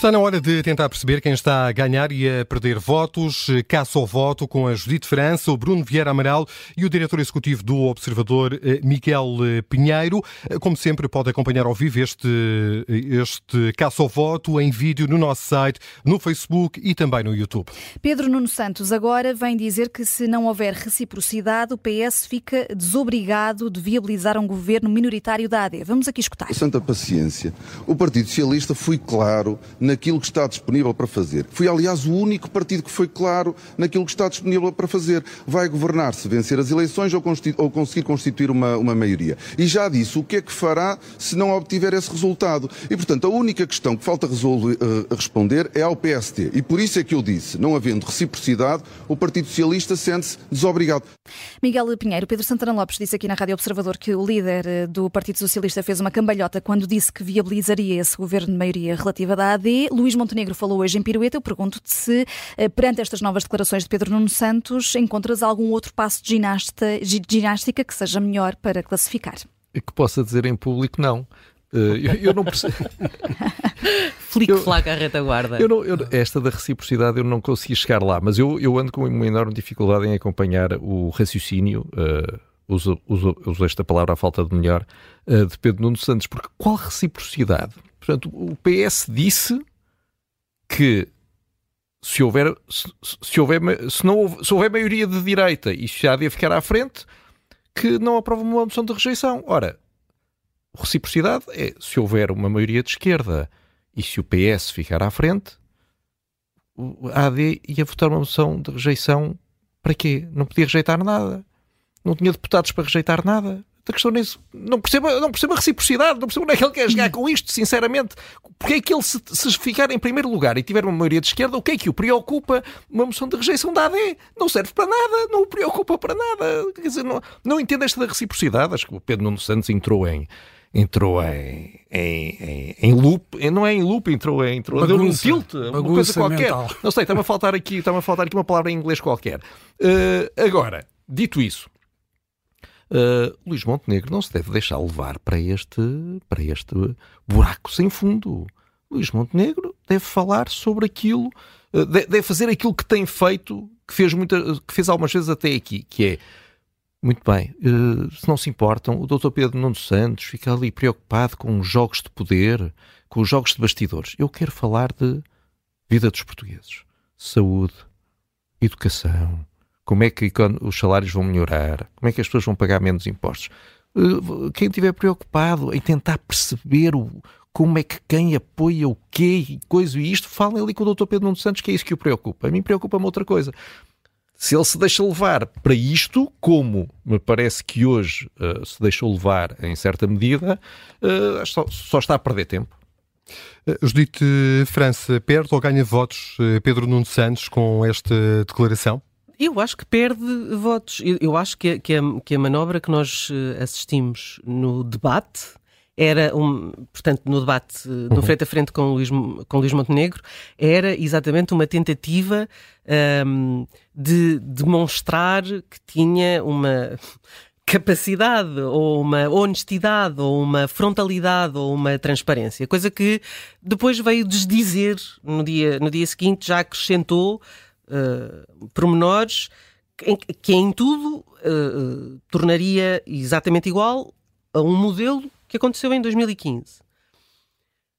Está na hora de tentar perceber quem está a ganhar e a perder votos. Caça ao voto com a Judite França, o Bruno Vieira Amaral e o diretor executivo do Observador, eh, Miguel eh, Pinheiro. Eh, como sempre, pode acompanhar ao vivo este, este Caça ao Voto em vídeo no nosso site, no Facebook e também no YouTube. Pedro Nuno Santos agora vem dizer que se não houver reciprocidade, o PS fica desobrigado de viabilizar um governo minoritário da AD. Vamos aqui escutar. Santa paciência. O Partido Socialista foi claro naquilo que está disponível para fazer. Foi, aliás, o único partido que foi claro naquilo que está disponível para fazer. Vai governar se vencer as eleições ou, ou conseguir constituir uma, uma maioria. E já disse o que é que fará se não obtiver esse resultado. E, portanto, a única questão que falta resolver, uh, responder é ao PST. E por isso é que eu disse, não havendo reciprocidade, o Partido Socialista sente-se desobrigado. Miguel Pinheiro, Pedro Santana Lopes disse aqui na Rádio Observador que o líder eh, do Partido Socialista fez uma cambalhota quando disse que viabilizaria esse governo de maioria relativa da AD. Luís Montenegro falou hoje em Pirueta. Eu pergunto-te se, eh, perante estas novas declarações de Pedro Nuno Santos, encontras algum outro passo de, ginasta, ginástica que seja melhor para classificar. Que possa dizer em público, não. Uh, eu, eu, não percebo. Flick-flac à retaguarda. Eu não, eu, esta da reciprocidade eu não consegui chegar lá, mas eu, eu ando com uma enorme dificuldade em acompanhar o raciocínio, uh, uso, uso, uso, esta palavra à falta de melhor, uh, de Pedro Nuno Santos, porque qual reciprocidade? Portanto, o PS disse que se houver, se, se houver, se não houver, se houver maioria de direita e se há de ficar à frente, que não aprova uma moção de rejeição. Ora, reciprocidade é se houver uma maioria de esquerda e se o PS ficar à frente, a AD ia votar uma moção de rejeição para quê? Não podia rejeitar nada. Não tinha deputados para rejeitar nada a questão nisso. Não percebo, não percebo a reciprocidade, não percebo onde é que ele quer chegar com isto, sinceramente. Porque é que ele, se, se, ficar em primeiro lugar e tiver uma maioria de esquerda, o que é que o preocupa? Uma moção de rejeição da AD não serve para nada, não o preocupa para nada. Quer dizer, não, não entendo esta da reciprocidade. Acho que o Pedro Nuno Santos entrou em. Entrou em, em, em, em loop, não é em loop, entrou em entrou, deu um tilt, uma coisa qualquer. Mental. Não sei, está-me a faltar aqui, está a faltar aqui uma palavra em inglês qualquer. Uh, agora, dito isso, Uh, Luís Montenegro não se deve deixar levar para este, para este buraco sem fundo. Luís Montenegro deve falar sobre aquilo, uh, deve fazer aquilo que tem feito, que fez, muita, que fez algumas vezes até aqui, que é muito bem, uh, se não se importam, o Dr. Pedro Nuno Santos fica ali preocupado com os jogos de poder, com os jogos de bastidores. Eu quero falar de vida dos portugueses, saúde, educação, como é que os salários vão melhorar? Como é que as pessoas vão pagar menos impostos? Eh, quem estiver preocupado em tentar perceber o, como é que quem apoia o quê e coisa e isto, falem ali com o Dr. Pedro Nuno Santos, que é isso que o preocupa. A mim preocupa-me outra coisa. Se ele se deixa levar para isto, como me parece que hoje uh, se deixou levar em certa medida, uh, só, só, está a perder tempo. Judite França, perde ou ganha votos Pedro Nuno Santos com esta declaração? Eu acho que perde votos. Eu, eu acho que a, que, a, que a manobra que nós eh, assistimos no debate era, um, portanto, no debate eh, no uhum. frente a frente com Luís, com Luís Montenegro, era exatamente uma tentativa um, de demonstrar que tinha uma capacidade ou uma honestidade ou uma frontalidade ou uma transparência, coisa que depois veio desdizer no dia, no dia seguinte, já acrescentou uh, pormenores em, que em tudo uh, tornaria exatamente igual a um modelo que aconteceu em 2015.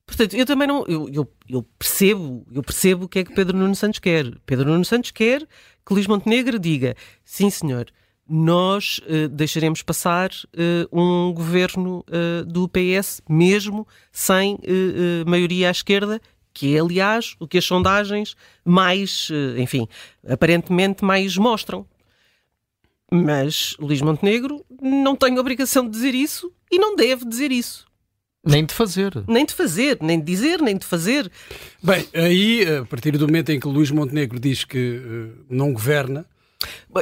Portanto, eu também não. Eu, eu, eu, percebo, eu percebo o que é que Pedro Nuno Santos quer. Pedro Nuno Santos quer que Luís Montenegro diga: sim, senhor, nós uh, deixaremos passar uh, um governo uh, do PS, mesmo sem maioria à esquerda, que é, aliás, o que as sondagens mais, eh, enfim, aparentemente mais mostram. Mas Luís Montenegro não tem obrigação de dizer isso e não deve dizer isso. Nem de fazer. Nem de fazer, nem de dizer, nem de fazer. Bem, aí, a partir do momento em que Luís Montenegro diz que uh, não governa.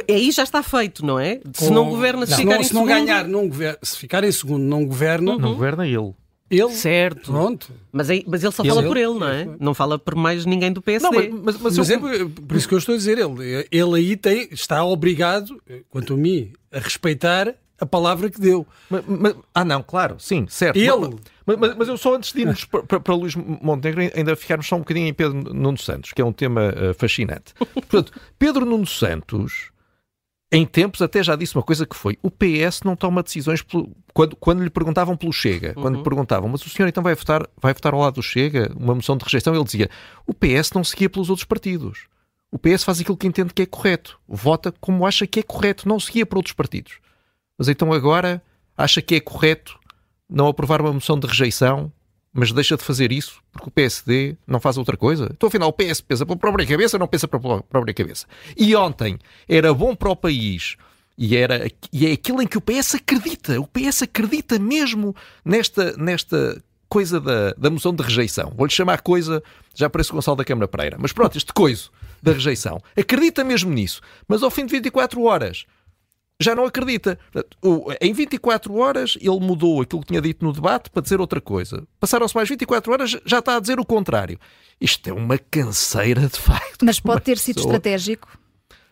Aí já está feito, não é? Com... Se não governa, se não, ficar não, em se segundo... não ganhar, não governa, se ficar em segundo, não governa. Uhum. Não governa ele. Ele, certo. Pronto. Mas, aí, mas ele só ele, fala por ele, não é? Não fala por mais ninguém do PSD. Não, mas, mas, mas, mas eu... é por isso que eu estou a dizer. Ele, ele aí tem, está obrigado, quanto a mim, a respeitar a palavra que deu. Mas, mas, ah, não, claro, sim, certo. Ele, Mas, mas, eu só antes de irmos para, para Luís Montenegro, ainda ficarmos só um bocadinho em Pedro Nuno Santos, que é um tema uh, fascinante. Portanto, Pedro Nuno Santos, em tempos, até já disse uma coisa que foi: o PS não toma decisões pelo, quando, quando lhe perguntavam pelo Chega, quando lhe uhum. perguntavam, mas o senhor então vai votar, vai votar ao lado do Chega, uma moção de rejeição, ele dizia: o PS não seguia pelos outros partidos. O PS faz aquilo que entende que é correto, vota como acha que é correto, não seguia para outros partidos. Mas então agora acha que é correto não aprovar uma moção de rejeição, mas deixa de fazer isso porque o PSD não faz outra coisa? Então, afinal, o PS pensa pela própria cabeça, não pensa pela própria cabeça. E ontem era bom para o país e, era, e é aquilo em que o PS acredita. O PS acredita mesmo nesta, nesta coisa da, da moção de rejeição. Vou-lhe chamar coisa, já parece o Gonçalo da Câmara Pereira, mas pronto, este coiso da rejeição. Acredita mesmo nisso. Mas ao fim de 24 horas já não acredita. Em 24 horas ele mudou aquilo que tinha dito no debate para dizer outra coisa. Passaram-se mais 24 horas, já está a dizer o contrário. Isto é uma canseira de facto. Mas pode ter sido estratégico?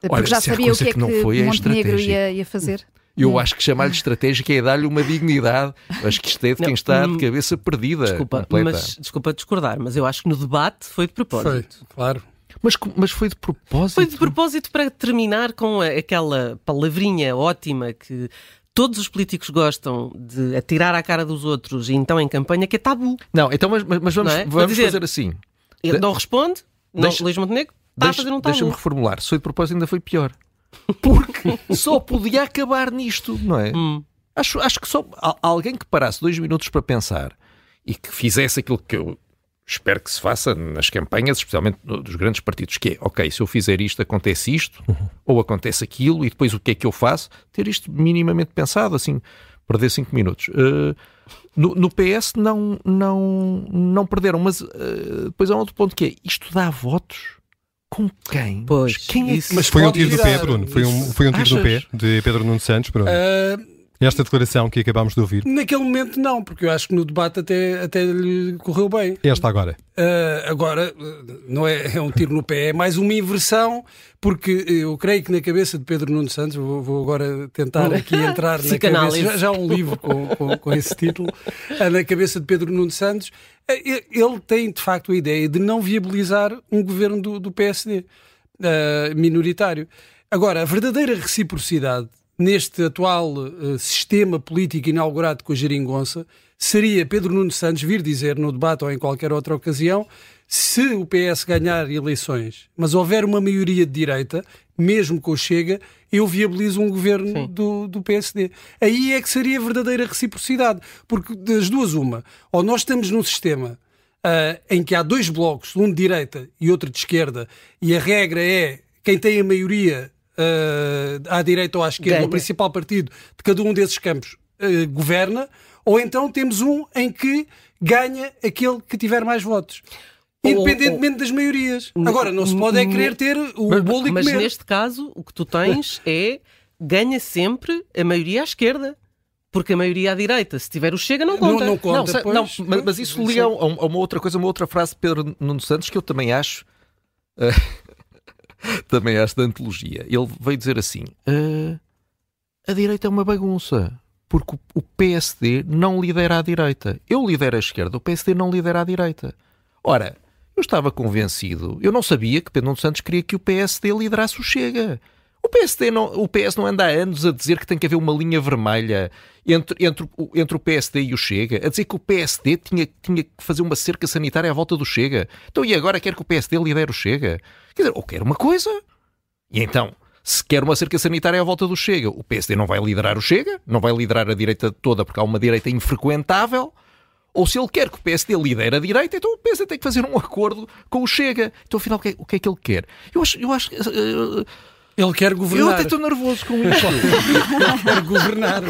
Porque Olha, já sabia o que é que, que não foi, é ia, ia fazer? Eu hum. acho que chamar-lhe estratégica é dar-lhe uma dignidade. Acho que isto é de quem está de hum, cabeça perdida. Desculpa, mas, desculpa discordar, mas eu acho que no debate foi de propósito. Foi, claro. Mas, mas foi de propósito? Foi de propósito para terminar com aquela palavrinha ótima que todos os políticos gostam de atirar à cara dos outros e então em campanha que é tabu. Não, então mas, mas vamos, é? vamos dizer, fazer assim. Ele não responde, deixa, não, Luís Montenegro está deixa, a fazer um tabu. Deixa-me reformular. Se foi de propósito ainda foi pior. Porque só podia acabar nisto, não é? Hum. Acho, acho que só alguém que parasse dois minutos para pensar e que fizesse aquilo que eu espero que se faça nas campanhas, especialmente dos grandes partidos, que é, ok, se eu fizer isto, acontece isto, uhum. ou acontece aquilo, e depois o que é que eu faço? Ter isto minimamente pensado, assim, perder cinco minutos. Uh, no, no, PS não, não, não perderam, mas uh, depois há outro ponto que é, isto dá votos? Com quem? Pois, quem é Mas foi um tiro do pé, Bruno. Foi um, foi um tiro do pé de Pedro Nuno Santos, Bruno. Uh, esta declaração que acabámos de ouvir? Naquele momento não, porque eu acho que no debate até, até lhe correu bem. Esta agora? Uh, agora, não é, é um tiro no pé, é mais uma inversão, porque eu creio que na cabeça de Pedro Nuno Santos, vou, vou agora tentar aqui entrar na cabeça, já, já há um livro com, com, com esse título, ah, na cabeça de Pedro Nuno Santos, ah, ele tem de facto a ideia de não viabilizar um governo do, do PSD uh, minoritário. Agora, a verdadeira reciprocidade neste atual uh, sistema político inaugurado com a geringonça seria Pedro Nuno Santos vir dizer no debate ou em qualquer outra ocasião se o PS ganhar eleições, mas houver uma maioria de direita, mesmo com o Chega, eu viabilizo um governo do, do PSD. Aí é que seria a verdadeira reciprocidade, porque das duas uma, ou nós estamos num sistema uh, em que há dois blocos, um de direita e outro de esquerda, e a regra é quem tem a maioria uh, à direita ou à esquerda, o principal partido de cada um desses campos uh, governa, ou então temos um em que ganha aquele que tiver mais votos. Independentemente das maiorias. Agora, não se pode é querer ter o mas, bolo e Mas comer. neste caso, o que tu tens é ganha sempre a maioria à esquerda. Porque a maioria à direita, se tiver o Chega, não conta. Não, não conta, não, não mas, mas, isso liga a, uma outra coisa, uma outra frase de Pedro Nuno Santos que eu também acho uh, também esta antologia. Ele veio dizer assim: uh, a direita é uma bagunça. Porque o PSD não lidera a direita. Eu lidero a esquerda, o PSD não lidera a direita. Ora, eu estava convencido, eu não sabia que Pedro Nuno Santos queria que o PSD liderasse o Chega. O PSD não, o PS não anda há anos a dizer que tem que haver uma linha vermelha entre, entre, entre o PSD e o Chega, a dizer que o PSD tinha, tinha que fazer uma cerca sanitária à volta do Chega. Então e agora quer que o PSD lidere o Chega? Quer dizer, ou quer uma coisa. E então, se quer uma cerca sanitária à volta do Chega, o PSD não vai liderar o Chega, não vai liderar a direita toda porque há uma direita infrequentável. Ou se ele quer que o PSD lidere a direita, então o PSD tem que fazer um acordo com o Chega. Então, afinal, o que é, o que, é que ele quer? Eu acho, eu acho uh, ele quer governar. Eu até estou nervoso com isso. quer governar.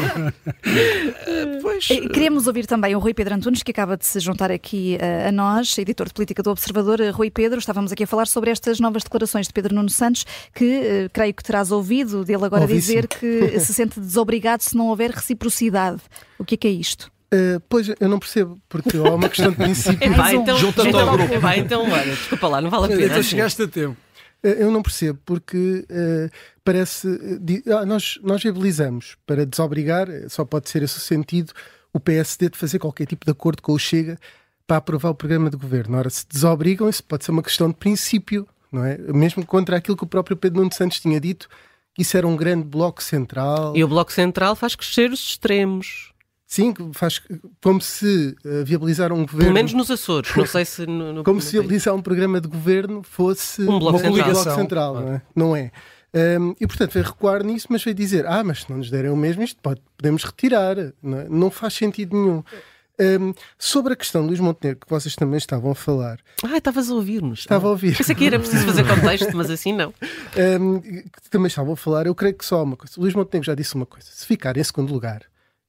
pois. Eh, queremos ouvir também o Rui Pedro Antunes, que acaba de se juntar aqui uh, a nós, editor de política do Observador. Rui Pedro, estávamos aqui a falar sobre estas novas declarações de Pedro Nuno Santos, que creio que terás ouvido dele agora dizer que se sente desobrigado se não houver reciprocidade. O que é que é isto? Uh, pois, eu não percebo, porque é uma questão de princípio. Vai, então, Junta-te então, ao grupo. Vai, então, olha, desculpa lá, não vale a pena. Então chegaste a tempo. Eh, eu não percebo, porque uh, parece. Uh, nós, nós viabilizamos para desobrigar, só pode ser esse o sentido, o PSD de fazer qualquer tipo de acordo com o Chega para aprovar o programa de governo. Ora, se desobrigam, isso pode ser uma questão de princípio, não é? Mesmo contra aquilo que o próprio Pedro Nuno Santos tinha dito, que isso era um grande bloco central. E o bloco central faz crescer os extremos. Sim, faz como se uh, viabilizar um governo. Pelo menos nos Açores, não sei se. No, no como se viabilizar um programa de governo fosse um bloco uma central, bloco central não é? Não é. Um, e portanto veio recuar nisso, mas veio dizer: Ah, mas se não nos derem o mesmo, isto pode, podemos retirar. Não, é? não faz sentido nenhum. Um, sobre a questão de Luís Montenegro, que vocês também estavam a falar. Ah, estavas a ouvir-nos. Estava a ouvir. Pensei que era preciso fazer contexto, mas assim não. Um, que também estavam a falar, eu creio que só uma coisa. O Luís Montenegro já disse uma coisa: se ficar em segundo lugar,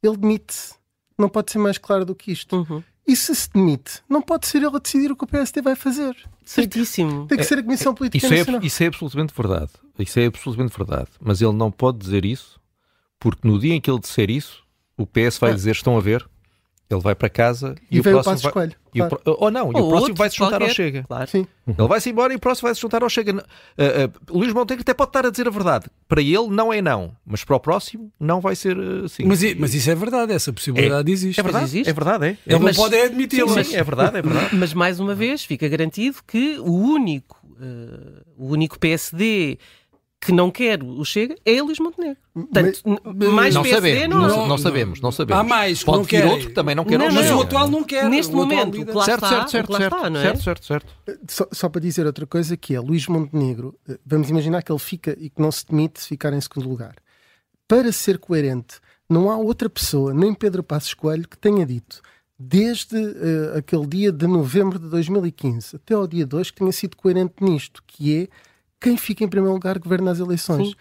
ele demite-se. Não pode ser mais claro do que isto. Uhum. E se se demite, não pode ser ele a decidir o que o PSD vai fazer. Certíssimo. Tem que, ser a Comissão Política isso Nacional. É, isso é absolutamente verdade. Isso é absolutamente verdade. Mas ele não pode dizer isso, porque no dia em que ele disser isso, o PS vai ah. dizer: estão a ver, ele vai para casa e, e o próximo vai... escolhe. Claro. O... Ou não, ou e o próximo vai se juntar qualquer... ao Chega. Claro. Sim. Ele vai-se embora e o próximo vai se juntar ao Chega. Uh, uh, Luís Montenegro até pode estar a dizer a verdade. Para ele não é não, mas para o próximo não vai ser assim. Mas, mas isso é verdade, essa possibilidade é, existe. É verdade, existe. é verdade. É. Ele mas, não pode admiti-lo. Sim, sim, é verdade, é verdade. Mas mais uma vez fica garantido que o único, uh, o único PSD que não quer o Chega é Luís Montenegro. Portanto, mais não PSD sabemos, não, não, não, sabemos, não sabemos. Há mais, Pode não vir quer. outro que também não quer Não, o. Mas o atual não quer. Neste momento, líder. o que lá certo, está, certo, certo, certo, está, não é? certo, certo, certo. Só, só, para dizer outra coisa, que é Luís Montenegro, eh, vamos imaginar que ele fica e que não se demite se ficar em segundo lugar. Para ser coerente, não há outra pessoa, nem Pedro Passos Coelho, que tenha dito desde uh, aquele dia de novembro de 2015 até ao dia 2 que tenha sido coerente nisto, que é quem fica em primeiro lugar governa as eleições. Sim.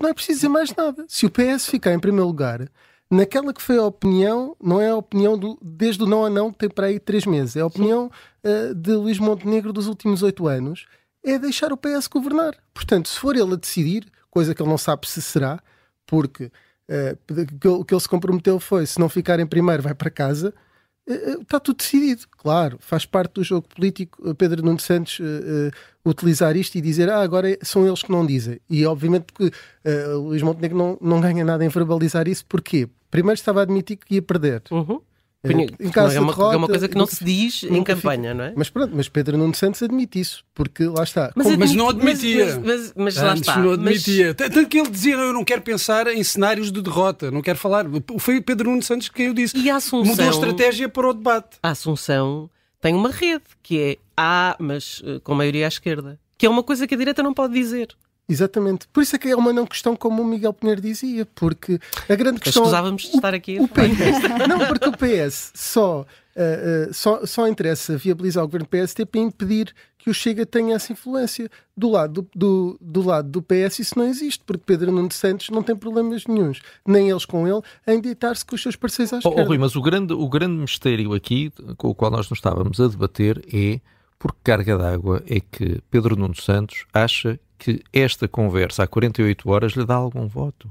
Não é preciso dizer mais nada. Se o PS ficar em primeiro lugar, naquela que foi a opinião, não é a opinião do, desde o não a não, que tem para aí três meses, é a opinião uh, de Luís Montenegro dos últimos oito anos, é deixar o PS governar. Portanto, se for ele a decidir, coisa que ele não sabe se será, porque uh, o que ele se comprometeu foi: se não ficar em primeiro, vai para casa. Está tudo decidido, claro, faz parte do jogo político Pedro Nuno Santos uh, utilizar isto e dizer ah, agora são eles que não dizem. E obviamente que uh, Luís Montenegro não, não ganha nada em verbalizar isso, porque primeiro estava a admitir que ia perder. Uhum. Em caso é, uma, derrota, é uma coisa que não se diz em campanha, fica. não é? Mas pronto, mas Pedro Nuno Santos admite isso, porque lá está. Mas, Como... mas não admitia. Mas, mas, mas lá está. não admitia. Mas... Tanto que ele dizia: eu não quero pensar em cenários de derrota, não quero falar. Foi Pedro Nuno Santos que eu disse. E a Assunção, Mudou a estratégia para o debate. A Assunção tem uma rede que é A, mas uh, com maioria à esquerda. Que é uma coisa que a direita não pode dizer. Exatamente. Por isso é que é uma não questão, como o Miguel Pinheiro dizia, porque a grande questão. Escusávamos de estar aqui. O PS, não, porque o PS só, uh, uh, só, só interessa viabilizar o governo PSD para impedir que o Chega tenha essa influência. Do lado do, do, do, lado do PS isso não existe, porque Pedro Nuno Santos não tem problemas nenhums, nem eles com ele, em deitar-se com os seus parceiros à esquerda. Oh, oh, Rui, mas o grande, o grande mistério aqui, com o qual nós nos estávamos a debater, é por que carga d'água é que Pedro Nuno Santos acha que esta conversa há 48 horas lhe dá algum voto?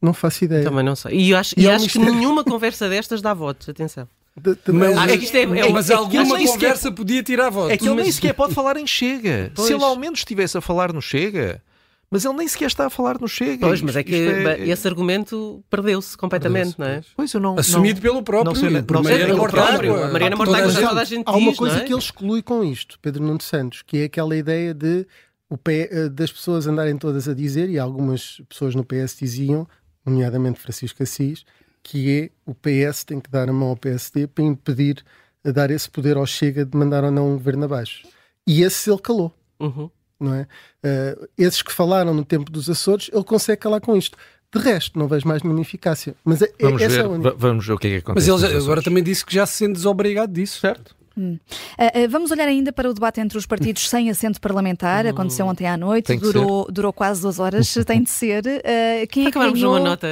Não faço ideia. Também não sei. E acho, e e acho que nenhuma conversa destas dá votos, atenção. De, de, mas, ah, é, é, é, mas alguma conversa podia tirar votos. É que ele nem sequer pode falar em Chega. Pois. Se ele ao menos estivesse a falar no Chega, mas ele nem sequer está a falar no Chega. Pois, mas é que é... esse argumento perdeu-se completamente, perdeu não é? Pois eu não. Assumido não, pelo próprio. Não sei, não por Mariana Mortágua. Mariana Mortágua já toda a gente Há uma diz, coisa é? que ele exclui com isto, Pedro Nuno Santos, que é aquela ideia de o P, das pessoas andarem todas a dizer, e algumas pessoas no PS diziam, nomeadamente Francisco Assis, que é o PS tem que dar a mão ao PSD para impedir a dar esse poder ao Chega de mandar ou não um governo abaixo. E esse ele calou. Uhum. Não é? Uh, esses que falaram no tempo dos Açores, ele consegue calar com isto. De resto, não vejo mais nenhuma eficácia. Mas é, vamos, essa ver, é a única. vamos ver o que é que acontece. Mas ele agora também disse que já se sente desobrigado disso. Certo. Hum. Uh, uh, vamos olhar ainda para o debate entre os partidos sem assento parlamentar. Hum. Aconteceu ontem à noite, durou, durou quase duas horas. Tem de ser. Uh, quem é que Acabamos ganhou? uma nota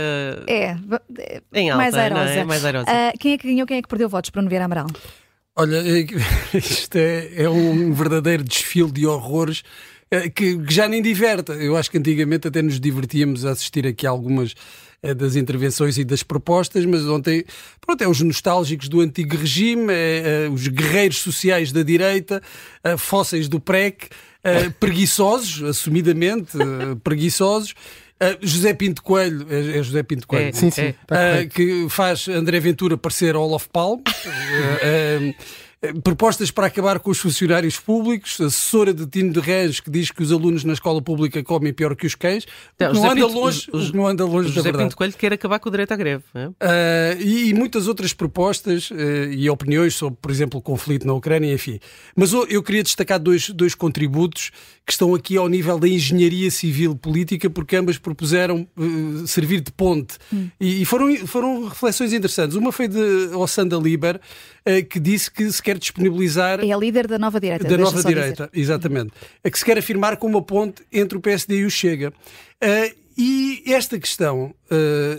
é, em alta, mais airosa. É? mais airosa. quem é que ganhou? Quem é que perdeu votos? Bruno Vieira Amaral. Olha, isto é, é um verdadeiro desfile de horrores que, que, já nem diverte. Eu acho que antigamente até nos divertíamos a assistir aqui a algumas das intervenções e das propostas, mas ontem, pronto, é os nostálgicos do antigo regime, é, é, os guerreiros sociais da direita, é, fósseis do PREC, preguiçosos, assumidamente preguiçosos, José Pinto Coelho, é, é, José Pinto Coelho, é, sim, sim, uh, que faz André Ventura parecer Olaf Palme. Eh, propostas para acabar com os funcionários públicos, assessora de Tino de Reis que diz que os alunos na escola pública comem pior que os cães. Não, não, anda, Pinto, longe, os, não anda longe José da verdade. Pinto Coelho quer acabar com o direito à greve. É? Uh, e, e, muitas outras propostas uh, e opiniões sobre, por exemplo, o conflito na Ucrânia, enfim. Mas eu, eu queria destacar dois, dois contributos que estão aqui ao nível da engenharia civil política, porque ambas propuseram uh, servir de ponte. Hum. E, e, foram, foram reflexões interessantes. Uma foi de Ossanda Liber, uh, que disse que se quer disponibilizar. É a líder da nova direita. Da nova direita, dizer. exatamente. A que se quer afirmar como uma ponte entre o PSD e o Chega. Uh, e esta questão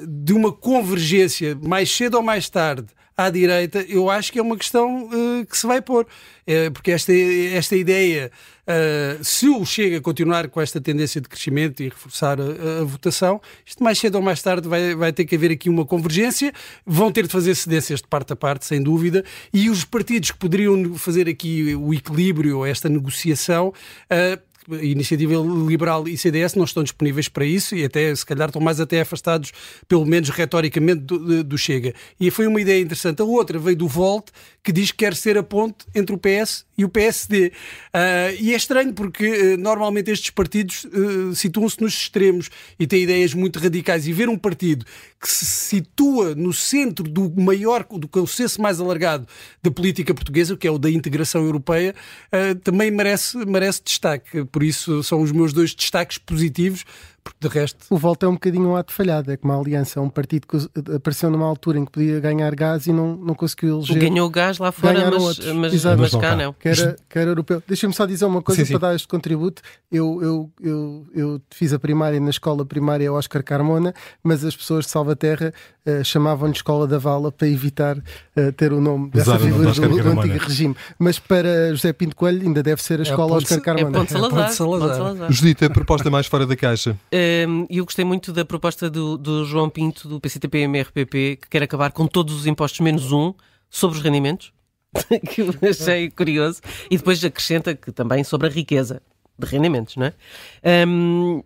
de uma convergência, mais cedo ou mais tarde, à direita, eu acho que é uma questão uh, que se vai pôr. É, porque esta, esta ideia, uh, se o Chega continuar com esta tendência de crescimento e reforçar a, a, votação, isto mais cedo ou mais tarde vai, vai ter que haver aqui uma convergência, vão ter de fazer cedências de parte a parte, sem dúvida, e os partidos que poderiam fazer aqui o equilíbrio, esta negociação, uh, Iniciativa Liberal e CDS não estão disponíveis para isso e até, se calhar, estão mais até afastados, pelo menos retoricamente, do, do Chega. E foi uma ideia interessante. A outra veio do Volt, que diz que quer ser a ponte entre o PS e o PSD. Uh, ah, e é estranho porque uh, normalmente estes partidos uh, situam-se nos extremos e têm ideias muito radicais. E ver um partido que se situa no centro do maior, do consenso mais alargado da política portuguesa, que é o da integração europeia, também merece, merece destaque. Por isso são os meus dois destaques positivos porque de resto. O Volta é um bocadinho um ato falhado, é como a Aliança, é um partido que apareceu numa altura em que podia ganhar gás e não, não conseguiu eleger. Ganhou gás lá fora, mas, outros. mas, mas, mas cá não. Que era, que era europeu. Deixa-me só dizer uma coisa sim, para sim. dar este contributo. Eu, eu, eu, eu fiz a primária na escola primária Oscar Carmona, mas as pessoas de Salvaterra uh, chamavam-lhe Escola da Vala para evitar uh, ter o nome dessa figura do, do, antigo regime. Mas para José Pinto Coelho ainda deve ser a é Escola é Oscar Carmona. É Ponte Salazar. É Ponte Salazar. Salazar. Judita, a proposta mais fora da caixa. E eu gostei muito da proposta do, do João Pinto, do PCTP-MRPP, que quer acabar com todos os impostos menos um sobre os rendimentos, que eu achei curioso, e depois acrescenta que também sobre a riqueza de rendimentos, não é? Um,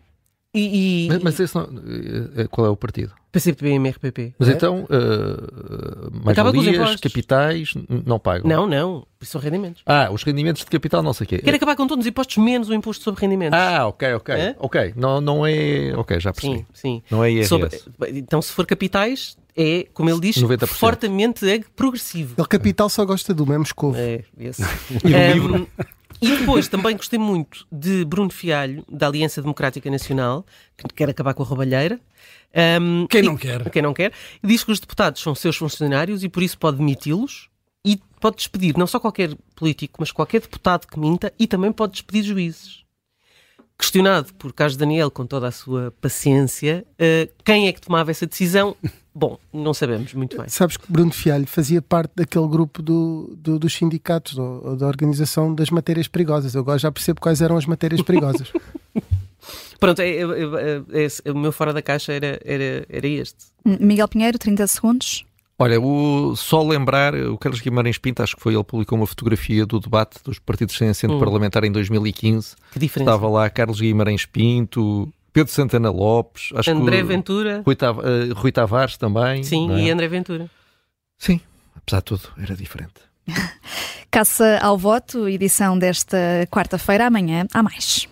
e, e, mas, mas não, eh, eh, qual é o partido? PCP e MRPP. Mas é? então, uh, mais capitais, não pagam? Não, não. São rendimentos. Ah, os rendimentos de capital, não sei o quê. Quer acabar com todos os impostos, menos o imposto sobre rendimentos. Ah, ok, ok. É? Ok, não, não é... Ok, já percebi. Sim, sim. Não é IRS. Sobre... Então, se for capitais, é, como ele diz, 90%. fortemente é progressivo. Ele capital só gosta do mesmo escovo. É, esse. um, E depois também gostei muito de Bruno Fialho, da Aliança Democrática Nacional, que quer acabar com a roubalheira. Um, quem não e, quer? Quem não quer. Diz que os deputados são seus funcionários e por isso pode demiti-los e pode despedir não só qualquer político, mas qualquer deputado que minta e também pode despedir juízes. Questionado por Carlos Daniel, com toda a sua paciência, uh, quem é que tomava essa decisão? Bom, não sabemos muito bem. Sabes que Bruno Fialho fazia parte daquele grupo do, do, dos sindicatos, ou da organização das matérias perigosas. Eu agora já percebo quais eram as matérias perigosas. Pronto, é, é, é, é, o meu fora da caixa era, era, era este. Miguel Pinheiro, 30 segundos. Olha, o, só lembrar, o Carlos Guimarães Pinto, acho que foi ele publicou uma fotografia do debate dos partidos sem assento hum. parlamentar em 2015. Que diferença. Estava lá Carlos Guimarães Pinto, Pedro Santana Lopes, acho André que Ventura, Rui, Tav uh, Rui Tavares também. Sim, é? e André Ventura. Sim, apesar de tudo, era diferente. Caça ao voto, edição desta quarta-feira. Amanhã há mais.